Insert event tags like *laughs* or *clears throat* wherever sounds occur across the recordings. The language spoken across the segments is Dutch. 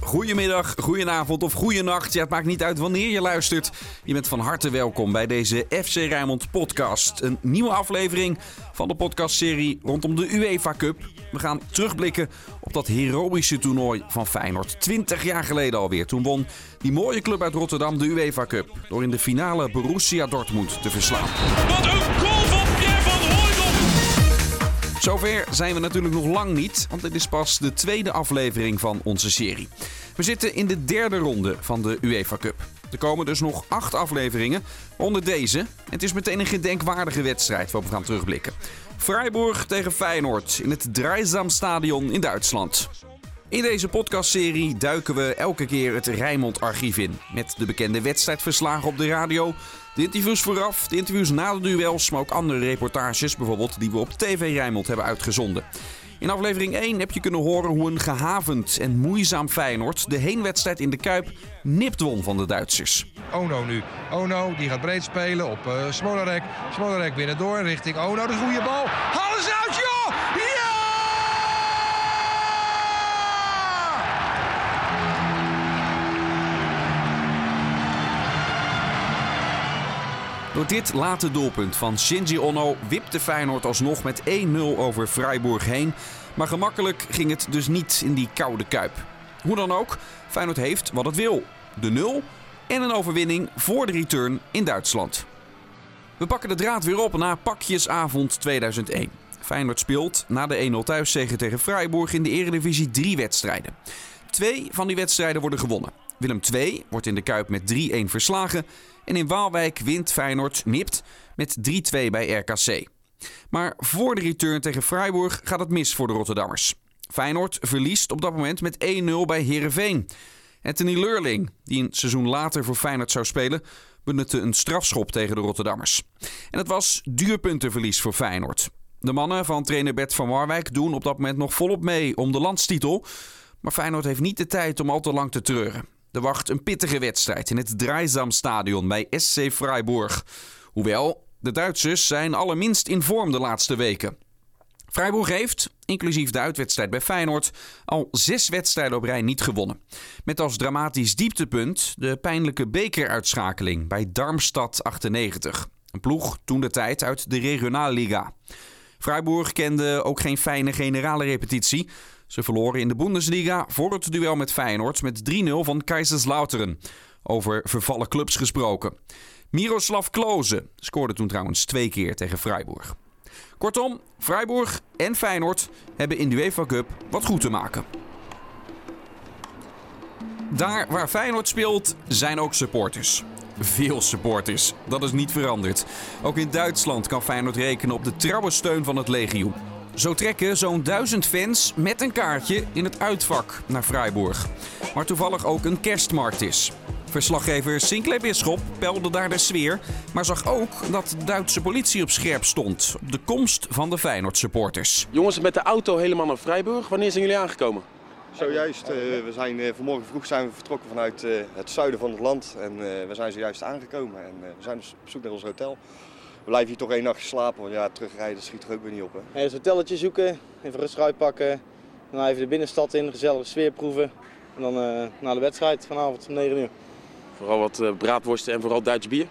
Goedemiddag, goedenavond of goedenacht. Ja, het maakt niet uit wanneer je luistert. Je bent van harte welkom bij deze FC Rijnmond podcast. Een nieuwe aflevering van de podcastserie rondom de UEFA Cup. We gaan terugblikken op dat heroïsche toernooi van Feyenoord. 20 jaar geleden alweer. Toen won die mooie club uit Rotterdam de UEFA Cup. Door in de finale Borussia Dortmund te verslaan. Wat een Zover zijn we natuurlijk nog lang niet, want dit is pas de tweede aflevering van onze serie. We zitten in de derde ronde van de UEFA Cup. Er komen dus nog acht afleveringen, onder deze. Het is meteen een gedenkwaardige wedstrijd waarop we gaan terugblikken. Freiburg tegen Feyenoord in het Dreisam-stadion in Duitsland. In deze podcastserie duiken we elke keer het Rijnmond-archief in. Met de bekende wedstrijdverslagen op de radio, de interviews vooraf, de interviews na de duels, maar ook andere reportages, bijvoorbeeld die we op TV Rijnmond hebben uitgezonden. In aflevering 1 heb je kunnen horen hoe een gehavend en moeizaam Feyenoord de heenwedstrijd in de Kuip nipt won van de Duitsers. Ono nu. Ono die gaat breed spelen op uh, Smolarek. Smolarek binnen door richting Ono. De goede bal. Halen ze uit, joh! Door dit late doelpunt van Shinji Ono wipte Feyenoord alsnog met 1-0 over Freiburg heen. Maar gemakkelijk ging het dus niet in die koude kuip. Hoe dan ook, Feyenoord heeft wat het wil. De 0 en een overwinning voor de return in Duitsland. We pakken de draad weer op na pakjesavond 2001. Feyenoord speelt na de 1-0 thuiszege tegen Freiburg in de Eredivisie drie wedstrijden. Twee van die wedstrijden worden gewonnen. Willem II wordt in de Kuip met 3-1 verslagen. En in Waalwijk wint Feyenoord nipt met 3-2 bij RKC. Maar voor de return tegen Freiburg gaat het mis voor de Rotterdammers. Feyenoord verliest op dat moment met 1-0 bij Herenveen. Anthony Leurling, die een seizoen later voor Feyenoord zou spelen, benutte een strafschop tegen de Rotterdammers. En het was duur puntenverlies voor Feyenoord. De mannen van trainer Bert van Marwijk doen op dat moment nog volop mee om de landstitel. Maar Feyenoord heeft niet de tijd om al te lang te treuren. Er wacht een pittige wedstrijd in het Dreisam-stadion bij SC Freiburg. Hoewel, de Duitsers zijn allerminst in vorm de laatste weken. Freiburg heeft, inclusief de uitwedstrijd bij Feyenoord, al zes wedstrijden op rij niet gewonnen. Met als dramatisch dieptepunt de pijnlijke bekeruitschakeling bij Darmstad 98. Een ploeg toen de tijd uit de Regionalliga. Freiburg kende ook geen fijne generale repetitie. Ze verloren in de Bundesliga voor het duel met Feyenoord met 3-0 van Kaiserslautern. Over vervallen clubs gesproken. Miroslav Klose scoorde toen trouwens twee keer tegen Freiburg. Kortom, Freiburg en Feyenoord hebben in de UEFA Cup wat goed te maken. Daar waar Feyenoord speelt, zijn ook supporters. Veel supporters, dat is niet veranderd. Ook in Duitsland kan Feyenoord rekenen op de trouwe steun van het legioen. Zo trekken zo'n duizend fans met een kaartje in het uitvak naar Freiburg. Waar toevallig ook een kerstmarkt is. Verslaggever Sinclair Bisschop peilde daar de sfeer, maar zag ook dat de Duitse politie op scherp stond op de komst van de Feyenoord supporters. Jongens, met de auto helemaal naar Freiburg. Wanneer zijn jullie aangekomen? Zojuist, uh, we zijn uh, vanmorgen vroeg zijn we vertrokken vanuit uh, het zuiden van het land en we zijn zojuist aangekomen en we zijn dus op zoek naar ons hotel. We blijven hier toch één nachtje slapen, want ja, terugrijden schiet er ook weer niet op. Hè. Even een hotelletje zoeken, even rust uitpakken, dan even de binnenstad in, gezellige sfeer proeven en dan naar de wedstrijd vanavond om 9 uur. Vooral wat uh, braadworsten en vooral Duits bier.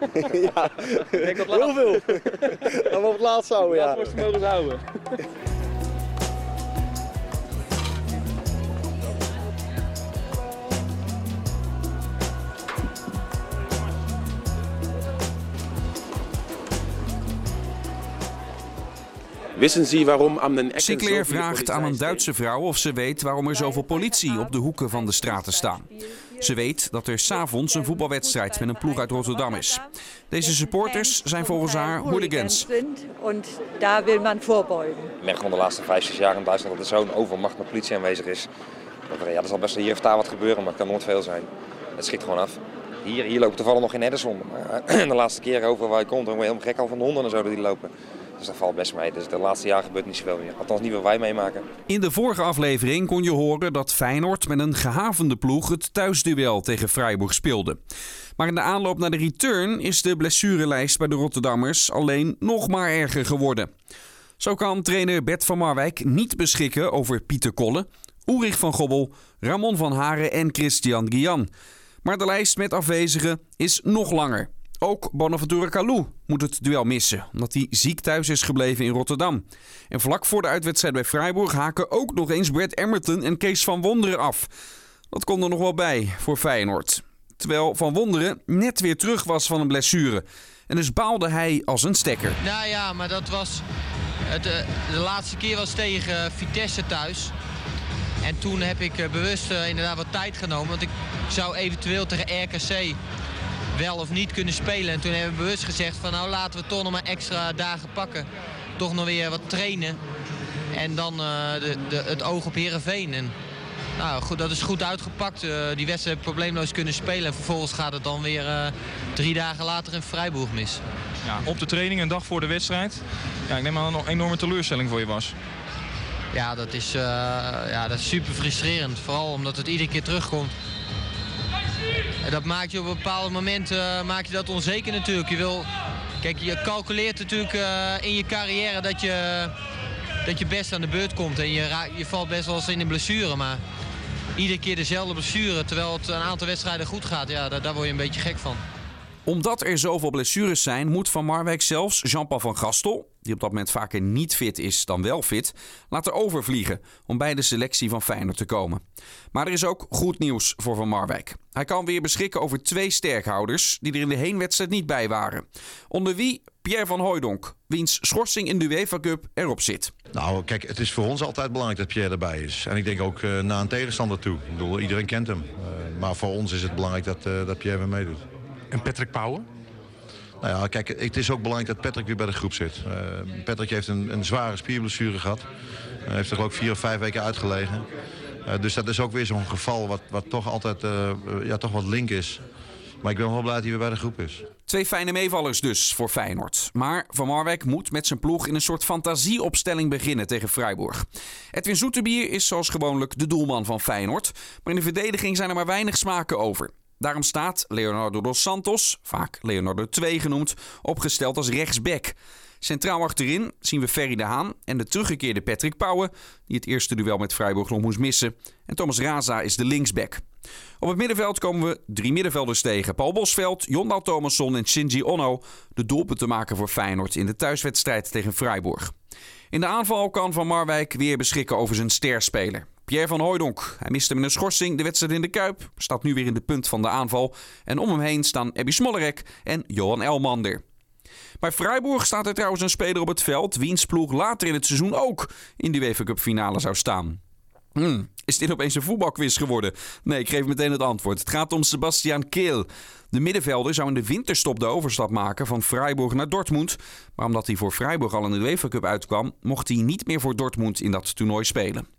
*laughs* ja, ik denk dat heel veel. *laughs* Dan we op het laatst houden, ja. Braadworsten mogen ze houden. Wissen Sie waarom aan den Sinclair vraagt aan een Duitse vrouw of ze weet waarom er zoveel politie op de hoeken van de straten staan. Ze weet dat er s'avonds een voetbalwedstrijd met een ploeg uit Rotterdam is. Deze supporters zijn volgens haar hooligans. En daar wil men voorbeugen. Ik merk gewoon de laatste vijf, zes jaar in Duitsland dat er zo'n overmacht met politie aanwezig is. Dat er, ja, er zal best hier of daar wat gebeuren, maar het kan nooit veel zijn. Het schiet gewoon af. Hier, hier lopen toevallig nog geen Ederson. *clears throat* De laatste keer over waar je komt, dan word je helemaal gek al van de honden en zo die lopen. Dus dat valt best mee. Dus de laatste jaar gebeurt niet zoveel meer. Althans niet wat wij meemaken. In de vorige aflevering kon je horen dat Feyenoord met een gehavende ploeg het thuisduel tegen Freiburg speelde. Maar in de aanloop naar de return is de blessurelijst bij de Rotterdammers alleen nog maar erger geworden. Zo kan trainer Bert van Marwijk niet beschikken over Pieter Kolle, Ulrich van Gobbel, Ramon van Haren en Christian Guian. Maar de lijst met afwezigen is nog langer. Ook Bonaventura Kalou moet het duel missen, omdat hij ziek thuis is gebleven in Rotterdam. En vlak voor de uitwedstrijd bij Freiburg haken ook nog eens Brett Emerton en Kees van Wonderen af. Dat kon er nog wel bij voor Feyenoord. Terwijl Van Wonderen net weer terug was van een blessure. En dus baalde hij als een stekker. Nou ja, maar dat was. Het, eh, de laatste keer was tegen Vitesse thuis. En toen heb ik eh, bewust eh, inderdaad wat tijd genomen. Want ik zou eventueel tegen RKC wel of niet kunnen spelen. En toen hebben we bewust gezegd van nou laten we toch nog maar extra dagen pakken. Toch nog weer wat trainen. En dan de, de, het oog op Herenveen. En nou goed, dat is goed uitgepakt. Uh, die wedstrijd probleemloos kunnen spelen. En vervolgens gaat het dan weer uh, drie dagen later in Vrijburg mis. Ja, op de training, een dag voor de wedstrijd. Ja, ik neem aan dat een enorme teleurstelling voor je was. Ja, dat is, ja, dat is super frustrerend. Vooral omdat het iedere keer terugkomt. En dat maakt je op bepaalde momenten maak je dat onzeker natuurlijk. Je wil, kijk, je calculeert natuurlijk in je carrière dat je, dat je best aan de beurt komt. En je, je valt best wel eens in een blessure. Maar iedere keer dezelfde blessure, terwijl het een aantal wedstrijden goed gaat. Ja, daar, daar word je een beetje gek van. Omdat er zoveel blessures zijn, moet Van Marwijk zelfs Jean-Paul van Gastel, die op dat moment vaker niet fit is dan wel fit, laten overvliegen om bij de selectie van Feyenoord te komen. Maar er is ook goed nieuws voor Van Marwijk. Hij kan weer beschikken over twee sterkhouders die er in de heenwedstrijd niet bij waren. Onder wie Pierre van Hooijdonk, wiens schorsing in de UEFA Cup erop zit. Nou, kijk, het is voor ons altijd belangrijk dat Pierre erbij is. En ik denk ook uh, naar een tegenstander toe. Ik bedoel, iedereen kent hem. Uh, maar voor ons is het belangrijk dat, uh, dat Pierre weer meedoet. En Patrick Pauwen? Nou ja, kijk, het is ook belangrijk dat Patrick weer bij de groep zit. Patrick heeft een, een zware spierblessure gehad. Hij heeft er ook vier of vijf weken uitgelegen. dus dat is ook weer zo'n geval wat, wat toch altijd ja, toch wat link is. Maar ik ben wel blij dat hij weer bij de groep is. Twee fijne meevallers dus voor Feyenoord. Maar Van Marwijk moet met zijn ploeg in een soort fantasieopstelling beginnen tegen Freiburg. Edwin Zoetebier is zoals gewoonlijk de doelman van Feyenoord. Maar in de verdediging zijn er maar weinig smaken over. Daarom staat Leonardo dos Santos, vaak Leonardo 2 genoemd, opgesteld als rechtsback. Centraal achterin zien we Ferry de Haan en de teruggekeerde Patrick Pauwen, die het eerste duel met Freiburg nog moest missen. En Thomas Raza is de linksback. Op het middenveld komen we drie middenvelders tegen. Paul Bosveld, Jondal Thomasson en Shinji Onno. De doelpunten maken voor Feyenoord in de thuiswedstrijd tegen Freiburg. In de aanval kan Van Marwijk weer beschikken over zijn sterspeler. Pierre van Hooijdonk. Hij miste met een schorsing de wedstrijd in de Kuip. Staat nu weer in de punt van de aanval. En om hem heen staan Ebby Smollerek en Johan Elmander. Bij Freiburg staat er trouwens een speler op het veld... wiens ploeg later in het seizoen ook in de UEFA Cup finale zou staan. Hmm, is dit opeens een voetbalquiz geworden? Nee, ik geef meteen het antwoord. Het gaat om Sebastian Keel. De middenvelder zou in de winterstop de overstap maken van Freiburg naar Dortmund. Maar omdat hij voor Freiburg al in de UEFA Cup uitkwam, mocht hij niet meer voor Dortmund in dat toernooi spelen.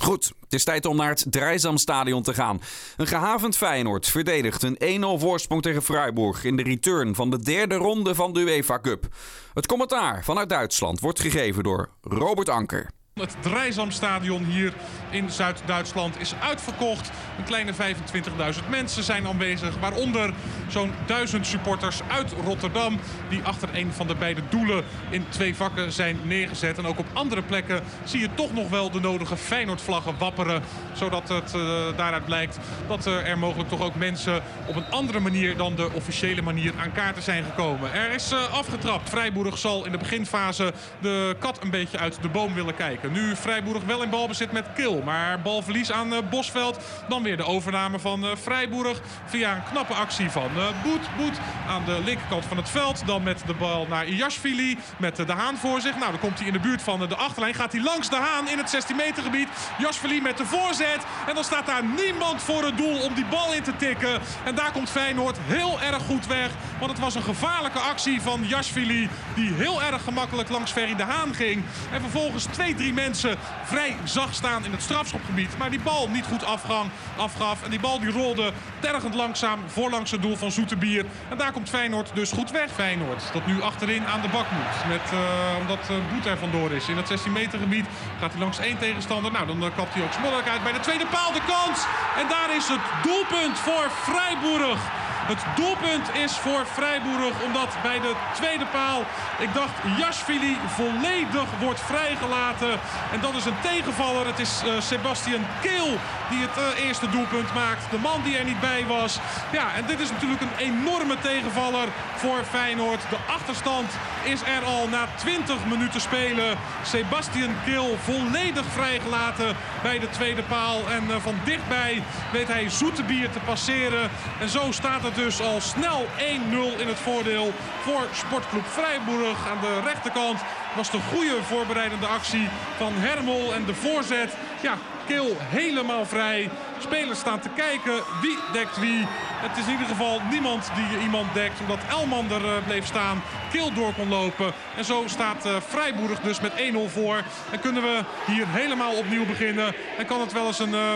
Goed, het is tijd om naar het Drijzamstadion te gaan. Een gehavend Feyenoord verdedigt een 1-0 voorsprong tegen Freiburg in de return van de derde ronde van de UEFA Cup. Het commentaar vanuit Duitsland wordt gegeven door Robert Anker. Het Drijzamstadion hier in Zuid-Duitsland is uitverkocht. Een kleine 25.000 mensen zijn aanwezig. Waaronder zo'n duizend supporters uit Rotterdam. Die achter een van de beide doelen in twee vakken zijn neergezet. En ook op andere plekken zie je toch nog wel de nodige Feyenoord-vlaggen wapperen. Zodat het uh, daaruit blijkt dat er mogelijk toch ook mensen op een andere manier dan de officiële manier aan kaarten zijn gekomen. Er is uh, afgetrapt. Vrijboerig zal in de beginfase de kat een beetje uit de boom willen kijken. Nu Vrijboerig wel in balbezit met Kil. Maar balverlies aan uh, Bosveld. Dan weer de overname van Vrijboerig. Via een knappe actie van uh, Boet. Boet aan de linkerkant van het veld. Dan met de bal naar Iashvili. Met de Haan voor zich. Nou, dan komt hij in de buurt van de achterlijn. Gaat hij langs de Haan in het 16 meter gebied. Iashvili met de voorzet. En dan staat daar niemand voor het doel om die bal in te tikken. En daar komt Feyenoord heel erg goed weg. Want het was een gevaarlijke actie van Iashvili. Die heel erg gemakkelijk langs Ferry de Haan ging. En vervolgens 2-3 mensen vrij zacht staan in het strafschopgebied. Maar die bal niet goed afgang, afgaf. En die bal die rolde tergend langzaam voorlangs het doel van Zoeterbier. En daar komt Feyenoord dus goed weg. Feyenoord dat nu achterin aan de bak moet. Met, uh, omdat uh, Boet er vandoor is. In het 16 meter gebied gaat hij langs één tegenstander. Nou, dan uh, kapt hij ook Smollerk uit bij de tweede paal. De kans. En daar is het doelpunt voor Vrijboerig. Het doelpunt is voor Vrijboerig omdat bij de tweede paal, ik dacht Jasvili volledig wordt vrijgelaten. En dat is een tegenvaller. Het is uh, Sebastian Keel die het uh, eerste doelpunt maakt. De man die er niet bij was. Ja, en dit is natuurlijk een enorme tegenvaller voor Feyenoord. De achterstand is er al na 20 minuten spelen. Sebastian Keel volledig vrijgelaten bij de tweede paal. En uh, van dichtbij weet hij Zoetebier te passeren. En zo staat het dus al snel 1-0 in het voordeel voor Sportclub Vrijburg. Aan de rechterkant was de goede voorbereidende actie van Hermel. En de voorzet, ja, Keel helemaal vrij. Spelers staan te kijken wie dekt wie. Het is in ieder geval niemand die iemand dekt. Omdat Elman er uh, bleef staan. Keel door kon lopen. En zo staat Vrijburg dus met 1-0 voor. En kunnen we hier helemaal opnieuw beginnen. En kan het wel eens een... Uh,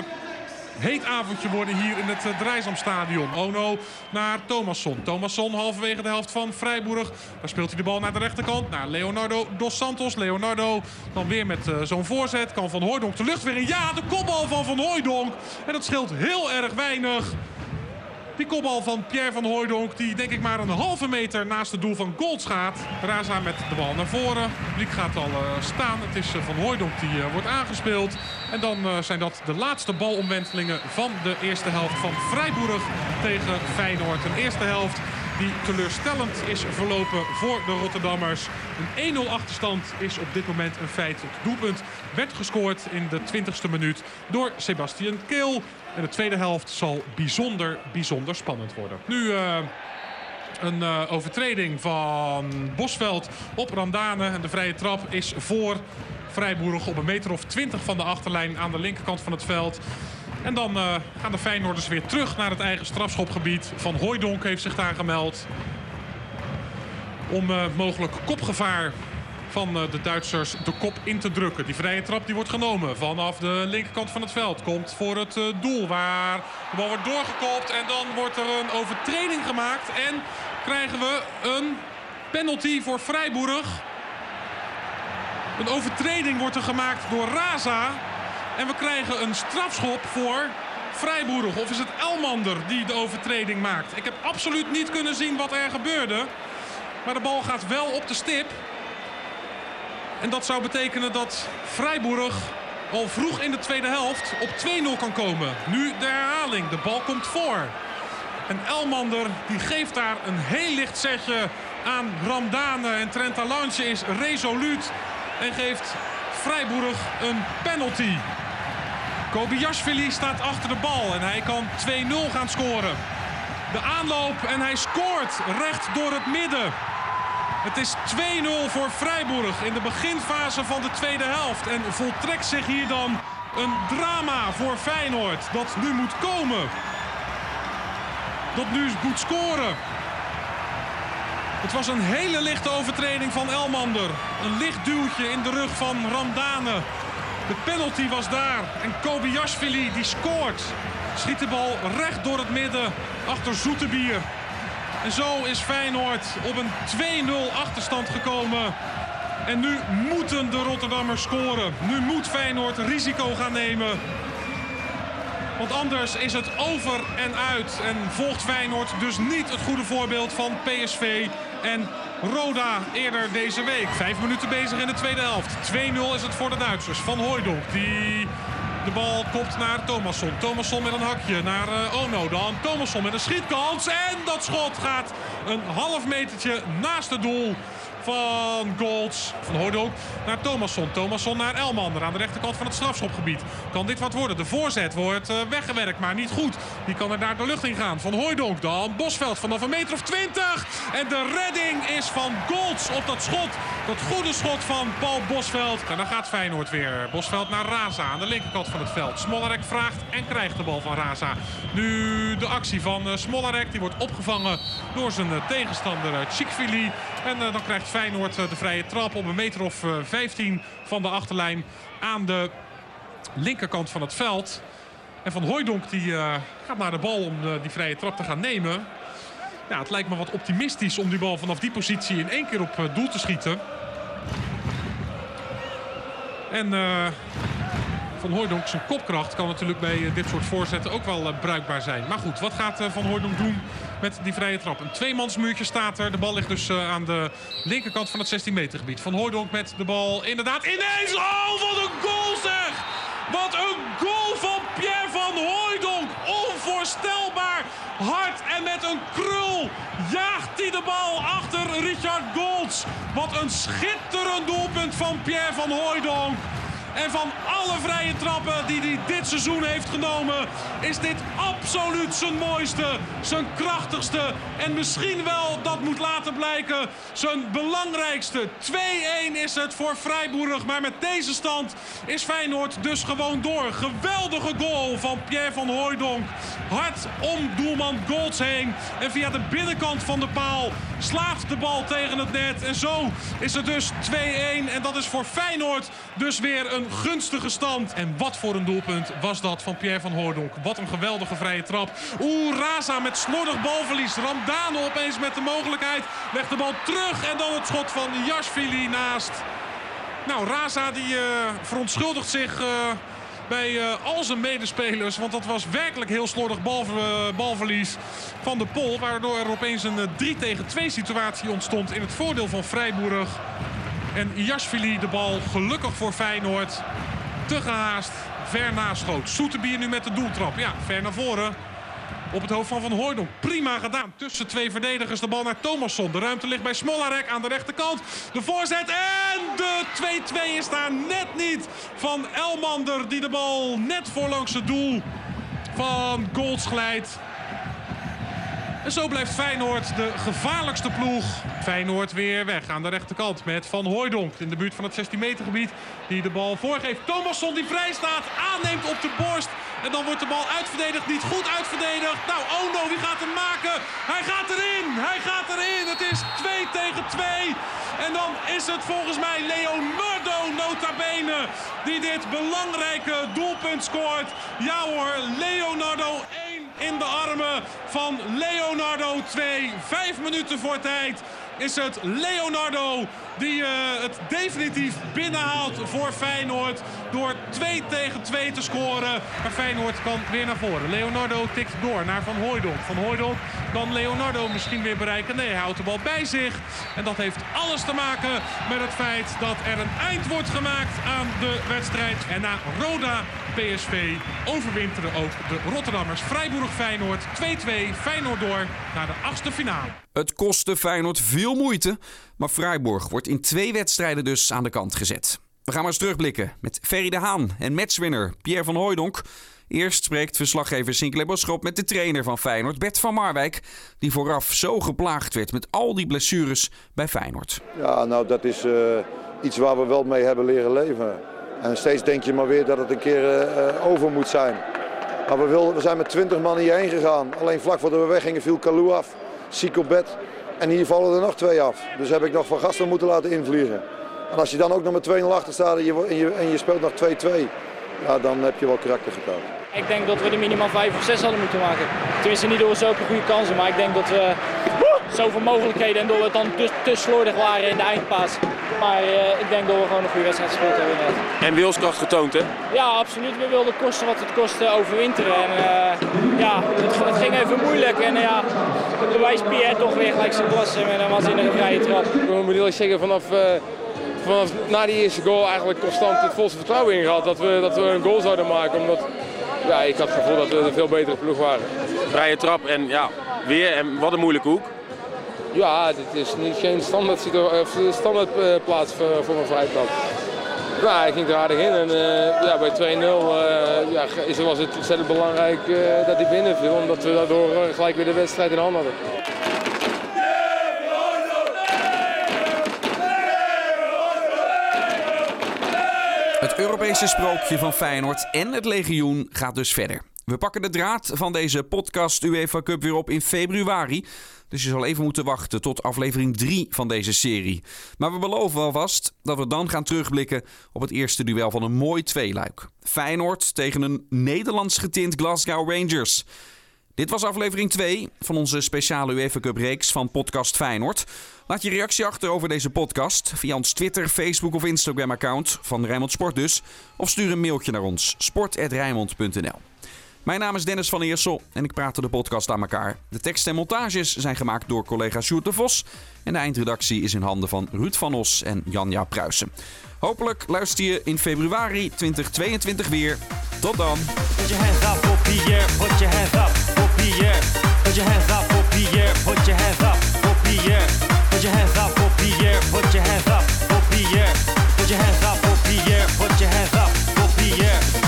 heet avondje worden hier in het uh, Drijsamstadion. Ono naar Thomasson. Thomasson halverwege de helft van Vrijburg. Daar speelt hij de bal naar de rechterkant. Naar Leonardo dos Santos. Leonardo dan weer met uh, zo'n voorzet. Kan Van Hooijdonk de lucht weer in. Ja, de kopbal van Van Hooijdonk. En dat scheelt heel erg weinig. Die kopbal van Pierre van Hooijdonk, die denk ik maar een halve meter naast het doel van Golds gaat. Raza met de bal naar voren. Het gaat al uh, staan. Het is uh, van Hooijdonk die uh, wordt aangespeeld. En dan zijn dat de laatste balomwentelingen van de eerste helft van Vrijburg tegen Feyenoord. Een eerste helft die teleurstellend is verlopen voor de Rotterdammers. Een 1-0 achterstand is op dit moment een feit. Het doelpunt werd gescoord in de 20ste minuut door Sebastian Keel. En de tweede helft zal bijzonder, bijzonder spannend worden. Nu uh, een uh, overtreding van Bosveld op Randane. En de vrije trap is voor Vrijboerig op een meter of 20 van de achterlijn aan de linkerkant van het veld. En dan uh, gaan de Feyenoorders weer terug naar het eigen strafschopgebied. Van Hooijdonk heeft zich daar gemeld. Om mogelijk kopgevaar van de Duitsers de kop in te drukken. Die vrije trap die wordt genomen vanaf de linkerkant van het veld. Komt voor het doel waar de bal wordt doorgekopt. En dan wordt er een overtreding gemaakt. En krijgen we een penalty voor Vrijburg. Een overtreding wordt er gemaakt door Raza. En we krijgen een strafschop voor Vrijburg. Of is het Elmander die de overtreding maakt? Ik heb absoluut niet kunnen zien wat er gebeurde. Maar de bal gaat wel op de stip. En dat zou betekenen dat Vrijburg al vroeg in de tweede helft op 2-0 kan komen. Nu de herhaling. De bal komt voor. En Elmander die geeft daar een heel licht zetje aan Ramdane. En Trent Alange is resoluut. En geeft Vrijburg een penalty. Kobiashvili staat achter de bal. En hij kan 2-0 gaan scoren. De aanloop en hij scoort recht door het midden. Het is 2-0 voor Vrijburg in de beginfase van de tweede helft. En voltrekt zich hier dan een drama voor Feyenoord. Dat nu moet komen. Dat nu moet scoren. Het was een hele lichte overtreding van Elmander. Een licht duwtje in de rug van Ramdane. De penalty was daar. En Kobiashvili die scoort. Schiet de bal recht door het midden achter Zoetebier. En zo is Feyenoord op een 2-0 achterstand gekomen. En nu moeten de Rotterdammers scoren. Nu moet Feyenoord risico gaan nemen. Want anders is het over en uit. En volgt Feyenoord dus niet het goede voorbeeld van PSV en Roda eerder deze week. Vijf minuten bezig in de tweede helft. 2-0 is het voor de Duitsers. Van Hooijdonk die de bal komt naar Thomasson. Thomasson met een hakje naar uh, Ono. Dan Thomasson met een schietkans. En dat schot gaat een half metertje naast het doel van Golds. Van Hooydonk naar Thomasson. Thomasson naar Elmander aan de rechterkant van het strafschopgebied. Kan dit wat worden? De voorzet wordt uh, weggewerkt, maar niet goed. Die kan er naar de lucht in gaan. Van Hooydonk dan Bosveld vanaf een meter of 20. En de redding is van Golds op dat schot. Dat goede schot van Paul Bosveld. En dan gaat Feyenoord weer. Bosveld naar Raza aan de linkerkant van het veld. Smollarek vraagt en krijgt de bal van Raza. Nu de actie van uh, Smollarek. Die wordt opgevangen door zijn uh, tegenstander Chikvili. En dan krijgt Feyenoord de vrije trap op een meter of 15 van de achterlijn aan de linkerkant van het veld. En Van Hooijdonk die, uh, gaat naar de bal om die vrije trap te gaan nemen. Ja, het lijkt me wat optimistisch om die bal vanaf die positie in één keer op doel te schieten. En Van Hooijdonk, zijn kopkracht kan natuurlijk bij eh, dit soort voorzetten ook wel eh, bruikbaar zijn. Maar goed, wat gaat eh, Van Hooijdonk doen met die vrije trap? Een tweemansmuurtje staat er. De bal ligt dus aan de linkerkant van het 16 meter gebied. Van Hooijdonk met de bal inderdaad ineens. Oh, wat een goal zeg! Wat een goal van Pierre van Hooijdonk. Onvoorstelbaar hard en met een krul jaagt hij de bal achter Richard Golds. Wat een schitterend doelpunt van Pierre van Hooijdonk. En van alle vrije trappen die hij dit seizoen heeft genomen, is dit absoluut zijn mooiste, zijn krachtigste en misschien wel, dat moet laten blijken, zijn belangrijkste. 2-1 is het voor Freiburg, maar met deze stand is Feyenoord dus gewoon door. Geweldige goal van Pierre van Hooijdonk. Hard om doelman Golds heen en via de binnenkant van de paal slaat de bal tegen het net. En zo is het dus 2-1 en dat is voor Feyenoord dus weer een gunstige stand. En wat voor een doelpunt was dat van Pierre van Hooijdonk. Wat een geweldige vrije trap. Oeh, Raza met slordig balverlies. Ramdano opeens met de mogelijkheid. Legt de bal terug en dan het schot van Jashvili naast. Nou, Raza die uh, verontschuldigt zich... Uh, bij uh, al zijn medespelers. Want dat was werkelijk heel slordig bal, uh, balverlies van de Pol. Waardoor er opeens een uh, 3 tegen 2 situatie ontstond in het voordeel van Vrijburg. En Jasvili de bal gelukkig voor Feyenoord. Te gehaast, ver naschoot. Soeterbier nu met de doeltrap. Ja, ver naar voren. Op het hoofd van Van Hooydonk. Prima gedaan. Tussen twee verdedigers de bal naar Thomasson. De ruimte ligt bij Smolarek aan de rechterkant. De voorzet en de 2-2 is daar net niet van Elmander. Die de bal net voorlangs het doel van Golds glijdt. En zo blijft Feyenoord de gevaarlijkste ploeg. Feyenoord weer weg aan de rechterkant met Van Hooijdonk in de buurt van het 16 meter gebied. Die de bal voorgeeft. Thomasson die vrij staat, aanneemt op de borst. En dan wordt de bal uitverdedigd, niet goed uitverdedigd. Nou, Ono, wie gaat hem maken? Hij gaat erin, hij gaat erin. Het is 2 tegen 2. En dan is het volgens mij Leonardo nota bene die dit belangrijke doelpunt scoort. Ja hoor, Leonardo 1 in de armen van Leonardo 2. Vijf minuten voor tijd is het Leonardo die uh, het definitief binnenhaalt voor Feyenoord. Door 2 tegen 2 te scoren. Maar Feyenoord kan weer naar voren. Leonardo tikt door naar Van Hooijdonk. Van Hooijdonk kan Leonardo misschien weer bereiken. Nee, hij houdt de bal bij zich. En dat heeft alles te maken met het feit dat er een eind wordt gemaakt aan de wedstrijd. En na Roda PSV overwinteren ook de Rotterdammers. Freiburg Feyenoord 2-2. Feyenoord door naar de achtste finale. Het kostte Feyenoord veel moeite, maar Freiburg wordt in twee wedstrijden dus aan de kant gezet. We gaan maar eens terugblikken met Ferry de Haan en matchwinner Pierre van Hooijdonk. Eerst spreekt verslaggever Sinclair Boschop met de trainer van Feyenoord, Bert van Marwijk, die vooraf zo geplaagd werd met al die blessures bij Feyenoord. Ja, nou dat is uh, iets waar we wel mee hebben leren leven. En steeds denk je maar weer dat het een keer uh, over moet zijn. Maar we, wil, we zijn met 20 man hierheen gegaan. Alleen vlak voordat we weggingen viel Kalou af, bed. En hier vallen er nog twee af. Dus heb ik nog van gasten moeten laten invliegen. En als je dan ook nog met 2-0 achter staat en je, en je, en je speelt nog 2-2, ja, dan heb je wel karakter getoond. Ik denk dat we er minimaal 5 of 6 hadden moeten maken. Tenminste niet door zulke goede kansen, maar ik denk dat we zoveel mogelijkheden en door we het dan te, te slordig waren in de eindpaas. Maar uh, ik denk dat we gewoon een goede wedstrijd gespeeld hebben. Net. En wilskracht getoond, hè? Ja, absoluut. We wilden kosten wat het kostte overwinteren. En uh, ja, het, het, ging even moeilijk. En uh, ja, bewijst Pierre toch weer gelijk zijn klasse met een waanzinnige vrije trap. Ik moet eerlijk zeggen, vanaf, vanaf na die eerste goal eigenlijk constant het volste vertrouwen in gehad dat we, dat we een goal zouden maken. Omdat ja, ik had het gevoel dat we een veel betere ploeg waren. Vrije trap en ja, weer en wat een moeilijke hoek. Ja, dit is niet geen standaard, standaard uh, plaats voor, voor een vrije trap. Ja, hij ging er aardig in en uh, ja, bij 2-0 uh, ja, was het ontzettend belangrijk uh, dat hij binnenviel. Omdat we daardoor gelijk weer de wedstrijd in handen hadden. Het Europese sprookje van Feyenoord en het legioen gaat dus verder. We pakken de draad van deze podcast UEFA Cup weer op in februari. Dus je zal even moeten wachten tot aflevering 3 van deze serie. Maar we beloven alvast dat we dan gaan terugblikken op het eerste duel van een mooi tweeluik. Feyenoord tegen een Nederlands getint Glasgow Rangers. Dit was aflevering 2 van onze speciale UEFA Cup reeks van podcast Feyenoord. Laat je reactie achter over deze podcast via ons Twitter, Facebook of Instagram account van Rijnmond Sport dus. Of stuur een mailtje naar ons sport.rijnmond.nl Mijn naam is Dennis van Eersel en ik praat de podcast aan elkaar. De tekst en montages zijn gemaakt door collega Sjoerd de Vos. En de eindredactie is in handen van Ruud van Os en Janja Pruisen. Hopelijk luister je in februari 2022 weer. Tot dan! Put your hands up for Pierre. Put your hands up for Pierre. Put your hands up for Pierre. Put your hands up for Pierre. Put your hands up for Pierre. Put your hands up for Pierre.